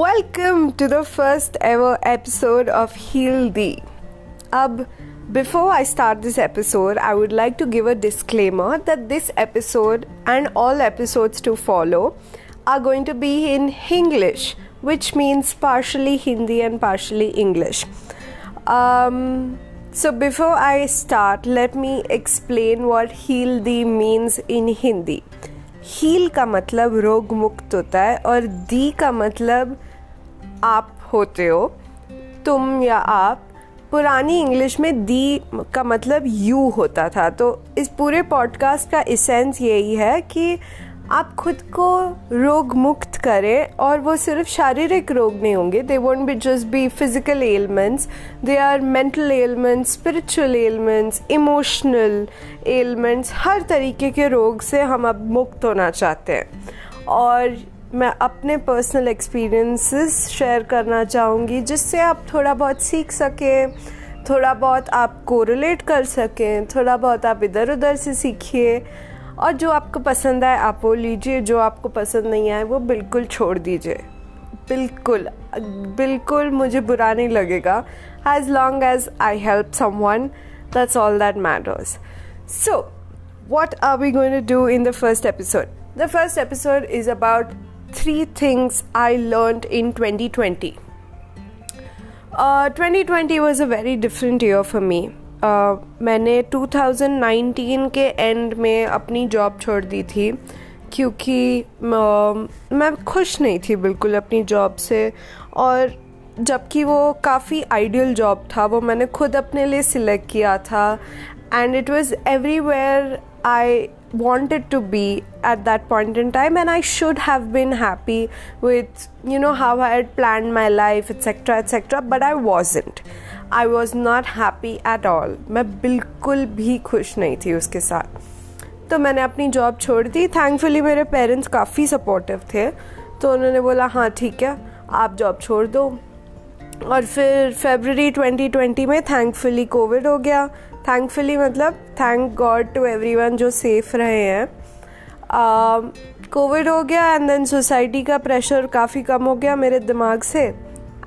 Welcome to the first ever episode of Heal Thee. Ab, before I start this episode, I would like to give a disclaimer that this episode and all episodes to follow are going to be in English, which means partially Hindi and partially English. Um, so, before I start, let me explain what Heal Thee means in Hindi. Heal का मतलब रोग मुक्त होता है और दी का मतलब आप होते हो, तुम या आप, पुरानी इंग्लिश में दी का मतलब यू होता था। तो इस पूरे पॉडकास्ट का इसेंस यही है कि आप खुद को रोग मुक्त करें और वो सिर्फ़ शारीरिक रोग नहीं होंगे। They won't be just be physical ailments they are mental ailments spiritual ailments emotional ailments हर तरीके के रोग से हम अब मुक्त होना चाहते हैं। और मैं अपने पर्सनल एक्सपीरियंसेस शेयर करना चाहूँगी, जिससे आप थोड़ा बहुत सीख सकें, थोड़ा बहुत आप कोरिलेट कर सकें, थोड़ा बहुत आप इधर उधर से सीखिए, और जो आपको पसंद आए आप वो लीजिए, जो आपको पसंद नहीं आए वो बिल्कुल छोड़ दीजिए। बिल्कुल बिल्कुल मुझे बुरा नहीं लगेगा। As long as I help someone that's all that matters so what are we going to do in the first episode? The first episode is about three things I learned in 2020. Uh, 2020 was a very different year for me. Uh, मैंने 2019 के and में अपनी job छोड़ दी थी क्योंकि uh, मैं खुश नहीं थी बिल्कुल अपनी जॉब से और जबकि वो काफ़ी आइडियल जॉब था वो मैंने खुद अपने लिए सिलेक्ट किया था and it was everywhere I wanted to be at that point in time and i should have been happy with you know how i had planned my life etc etc but i wasn't I was not happy at all मैं बिल्कुल भी खुश नहीं थी उसके साथ तो मैंने अपनी जॉब छोड़ दी थैंकफुली मेरे पेरेंट्स काफ़ी सपोर्टिव थे तो उन्होंने बोला हाँ ठीक है आप जॉब छोड़ दो और फिर फेबररी 2020 में थैंकफुली कोविड हो गया। थैंकफुली मतलब थैंक गॉड टू एवरीवन जो सेफ़ रहे हैं। कोविड uh, हो गया एंड देन सोसाइटी का प्रेशर काफ़ी कम हो गया मेरे दिमाग से।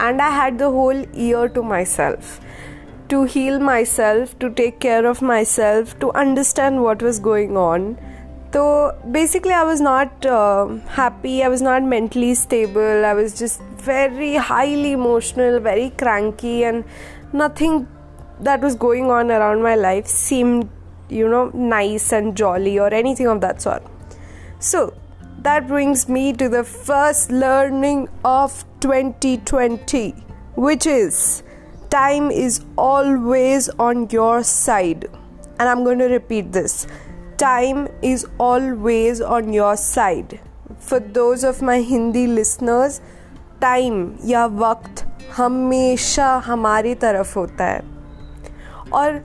And I had the whole year to myself to heal myself to take care of myself to understand what was going on So basically, I was not uh, happy, I was not mentally stable, I was just very highly emotional, very cranky, and nothing that was going on around my life seemed, you know, nice and jolly or anything of that sort. So, that brings me to the first learning of 2020, which is time is always on your side. And I'm going to repeat this time is always on your side. For those of my Hindi listeners, time या वक्त हमेशा हमारी तरफ़ होता है। और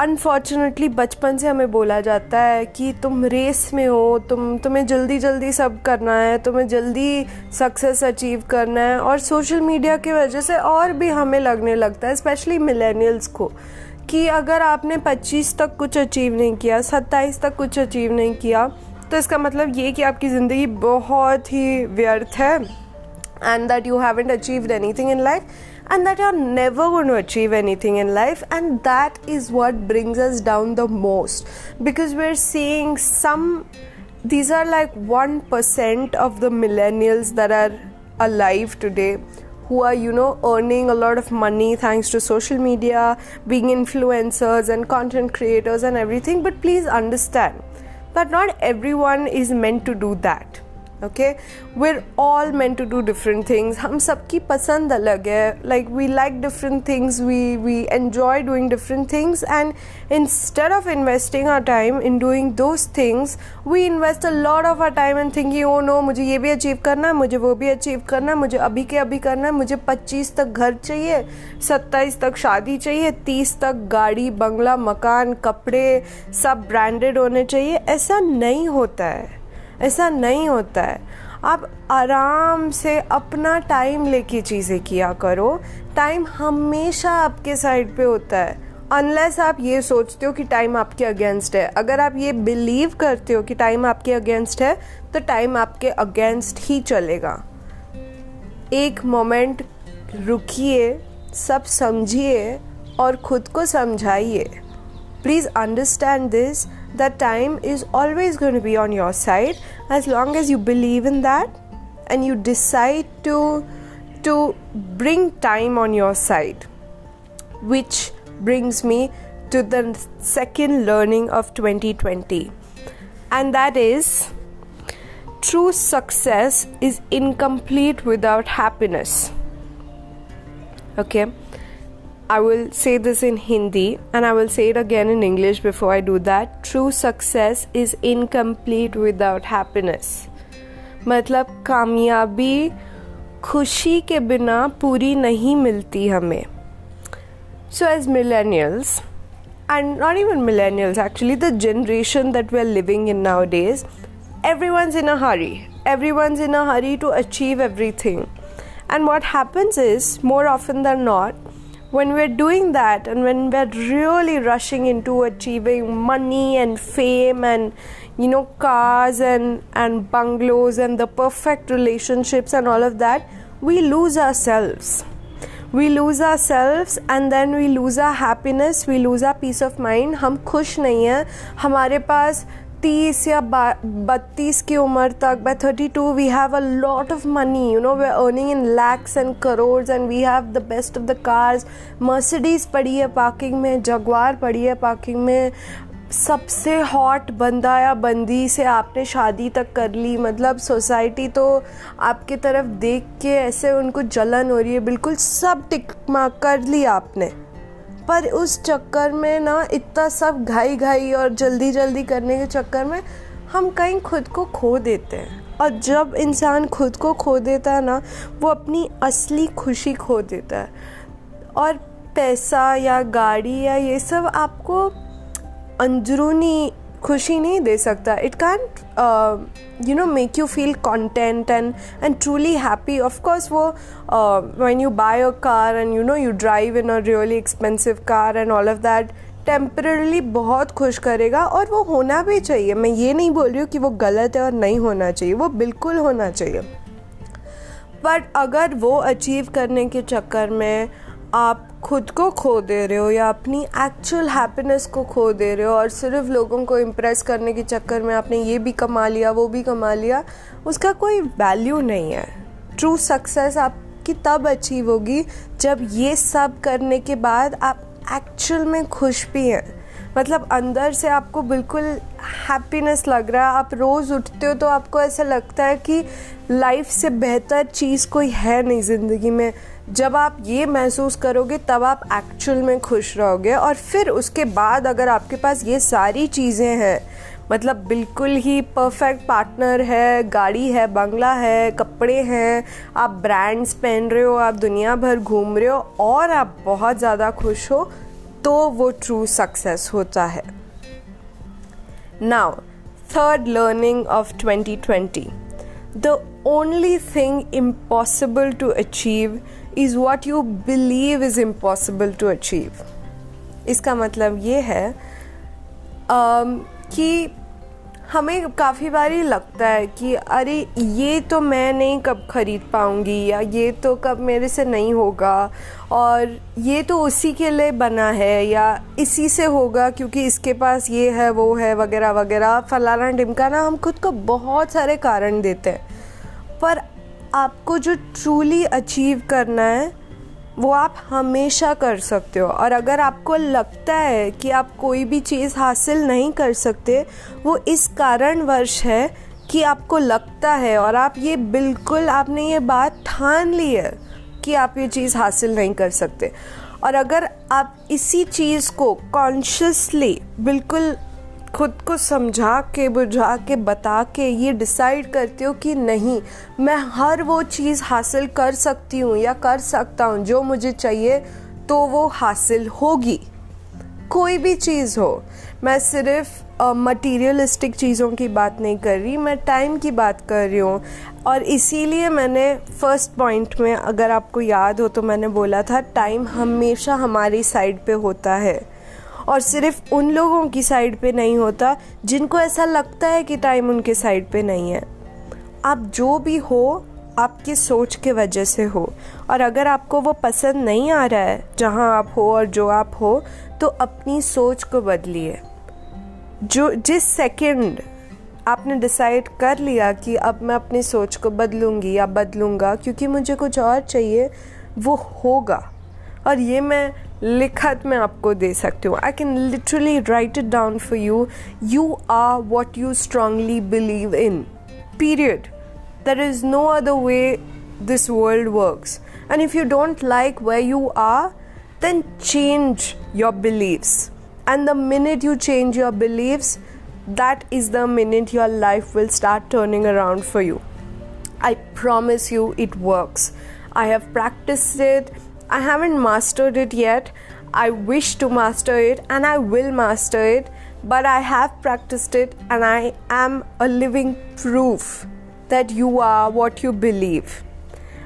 unfortunately बचपन से हमें बोला जाता है कि तुम रेस में हो तुम तुम्हें जल्दी जल्दी सब करना है तुम्हें जल्दी सक्सेस अचीव करना है। और सोशल मीडिया की वजह से और भी हमें लगने लगता है स्पेशली मिलेनियल्स को। कि अगर आपने 25 तक कुछ अचीव नहीं किया 27 तक कुछ अचीव नहीं किया तो इसका मतलब ये कि आपकी ज़िंदगी बहुत ही व्यर्थ है and that you haven't anything in life and that you are never gone to achieve anything in life and that is what brings us down the most because we are seeing some these are like one percent of the millennials there are a life today who are you know earning a lot of money thanks to social media being influencers and content creators and everything. But please understand that not everyone is meant to do that okay we are all meant to do different things हम सबकी पसंद अलग है. Like we like different things we we enjoy doing different things and instead of investing our time in doing those things we invest a lot of our time and thinking oh no मुझे ये भी achieve करना है, मुझे वो भी achieve करना है, मुझे अभी के अभी करना है, मुझे पच्चीस तक घर चाहिए, सत्ताईस तक शादी चाहिए, तीस तक गाड़ी, बंगला, मकान, कपड़े सब ब्रांडेड होने चाहिए. ऐसा नहीं होता है. ऐसा नहीं होता है। आप आराम से अपना टाइम लेके चीज़ें किया करो। टाइम हमेशा आपके साइड पे होता है। अनलेस आप ये सोचते हो कि टाइम आपके अगेंस्ट है। अगर आप ये बिलीव करते हो कि टाइम आपके अगेंस्ट है तो टाइम आपके अगेंस्ट ही चलेगा। एक मोमेंट रुकिए, सब समझिए और खुद को समझाइए। Please understand this that time is always going to be on your side. As long as you believe in that and you decide to to bring time on your side which brings me to the second learning of 2020 and that is true success is incomplete without happiness. Okay? I will say this in Hindi and I will say it again in English before I do that. True success is incomplete without happiness. मतलब कामयाबी खुशी के बिना पूरी नहीं मिलती हमें So, as millennials, and not even millennials, actually, the generation that we're living in nowadays, everyone's in a hurry. Everyone's in a hurry to achieve everything. And what happens is, more often than not, when we're doing that and when we're really rushing into achieving money and fame and you know cars and and bungalows and the perfect relationships and all of that we lose ourselves we lose ourselves and then we lose our happiness we lose our peace of mind हम खुश नहीं हैं हमारे पास तीस या बत्तीस की उम्र तक by thirty two we have a lot of money you know we are earning in lakhs and crores and we have the best of the cars Mercedes पड़ी है पार्किंग में जगवार पड़ी है पार्किंग में. सबसे हॉट बंदा या बंदी से आपने शादी तक कर ली. मतलब सोसाइटी तो आपके तरफ़ देख के ऐसे उनको जलन हो रही है. बिल्कुल सब टिक कर ली आपने. पर उस चक्कर में ना इतना सब घाई घाई और जल्दी जल्दी करने के चक्कर में हम कहीं खुद को खो देते हैं। और जब इंसान खुद को खो देता है ना, वो अपनी असली खुशी खो देता है। और पैसा या गाड़ी या ये सब आपको अंदरूनी खुशी नहीं दे सकता। It can you know make you feel content and and truly happy of course वो when you buy a car and you know you drive in a really expensive car and all of that temporarily बहुत खुश करेगा और वो होना भी चाहिए। मैं ये नहीं बोल रही हूँ कि वो गलत है और नहीं होना चाहिए। वो बिल्कुल होना चाहिए। बट अगर वो अचीव करने के चक्कर में आप खुद को खो दे रहे हो या अपनी एक्चुअल हैप्पीनेस को खो दे रहे हो और सिर्फ़ लोगों को इम्प्रेस करने के चक्कर में आपने ये भी कमा लिया, वो भी कमा लिया, उसका कोई वैल्यू नहीं है। ट्रू सक्सेस आपकी तब अचीव होगी जब ये सब करने के बाद आप एक्चुअल में खुश भी हैं। मतलब अंदर से आपको बिल्कुल हैप्पीनेस लग रहा है, आप रोज़ उठते हो तो आपको ऐसा लगता है कि लाइफ से बेहतर चीज़ कोई है नहीं ज़िंदगी में। जब आप ये महसूस करोगे, तब आप एक्चुअल में खुश रहोगे और फिर उसके बाद अगर आपके पास ये सारी चीज़ें हैं मतलब बिल्कुल ही परफेक्ट पार्टनर है, गाड़ी है, बंगला है, कपड़े हैं, आप ब्रांड्स पहन रहे हो, आप दुनिया भर घूम रहे हो और आप बहुत ज़्यादा खुश हो तो वो ट्रू सक्सेस होता है। Now third learning of 2020 the only thing impossible to achieve is what you believe is impossible to achieve इसका मतलब ये है um, कि हमें काफ़ी बार लगता है कि अरे ये तो मैं नहीं कब ख़रीद पाऊँगी या ये तो कब मेरे से नहीं होगा और ये तो उसी के लिए बना है या इसी से होगा क्योंकि इसके पास ये है वो है वगैरह वगैरह। फलाना ढिमका ना हम खुद को बहुत सारे कारण देते हैं। पर आपको जो ट्रूली अचीव करना है, वो आप हमेशा कर सकते हो। और अगर आपको लगता है कि आप कोई भी चीज़ हासिल नहीं कर सकते, वो इस कारणवश है कि आपको लगता है और आप ये बिल्कुल आपने ये बात ठान ली है कि आप ये चीज़ हासिल नहीं कर सकते। और अगर आप इसी चीज़ को कॉन्शियसली बिल्कुल खुद को समझा के बुझा के बता के ये डिसाइड करती हो कि नहीं मैं हर वो चीज़ हासिल कर सकती हूँ या कर सकता हूँ जो मुझे चाहिए तो वो हासिल होगी। कोई भी चीज़ हो मैं सिर्फ़ मटीरियलिस्टिक uh, चीज़ों की बात नहीं कर रही मैं टाइम की बात कर रही हूँ। और इसीलिए मैंने फ़र्स्ट पॉइंट में अगर आपको याद हो तो मैंने बोला था टाइम हमेशा हमारी साइड पे होता है। और सिर्फ़ उन लोगों की साइड पे नहीं होता, जिनको ऐसा लगता है कि टाइम उनके साइड पे नहीं है। आप जो भी हो, आपकी सोच के वजह से हो। और अगर आपको वो पसंद नहीं आ रहा है, जहाँ आप हो और जो आप हो तो अपनी सोच को बदलिए। जो, जिस सेकंड आपने डिसाइड कर लिया कि अब मैं अपनी सोच को बदलूँगी या बदलूँगा, क्योंकि मुझे कुछ और चाहिए, वो होगा। और ये मैं लिखत में आपको दे सकती हूँ I can literally write it down for you you are what you strongly believe in period there is no other way this world works and if you don't like way you are then change your beliefs. And the minute you change your beliefs, that is the minute your life will start turning around for you. I promise you it works. I have practiced it. I haven't mastered it yet. I wish to master it and I will master it. But I have practiced it and I am a living proof that you are what you believe.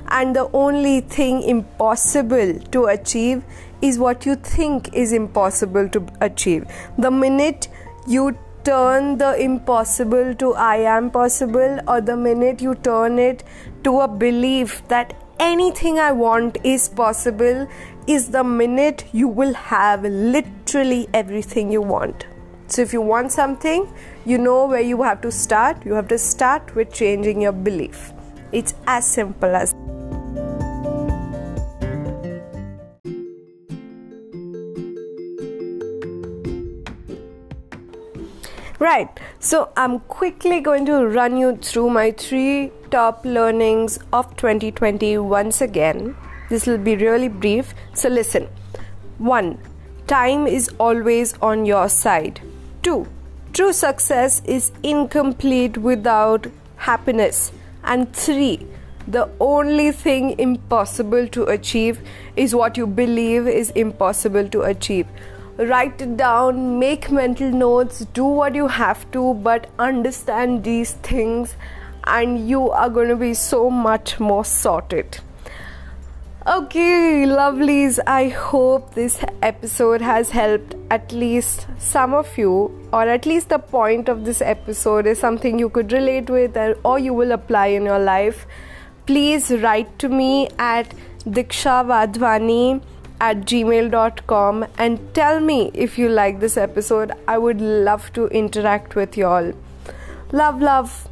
And the only thing impossible to achieve is what you think is impossible to achieve. The minute you turn the impossible to I am possible, or the minute you turn it to a belief that anything I want is possible, is the minute you will have literally everything you want. So, if you want something, you know where you have to start. You have to start with changing your belief. It's as simple as Right, so I'm quickly going to run you through my three top learnings of 2020 once again. This will be really brief, so listen. 1. Time is always on your side. 2. True success is incomplete without happiness. And 3. The only thing impossible to achieve is what you believe is impossible to achieve write it down, make mental notes, do what you have to, but understand these things, and you are going to be so much more sorted. Okay, lovelies, I hope this episode has helped at least some of you, or at least the point of this episode is something you could relate with or you will apply in your life. Please write to me at Diksha Vadhwani at gmail.com and tell me if you like this episode. I would love to interact with y'all. Love, love.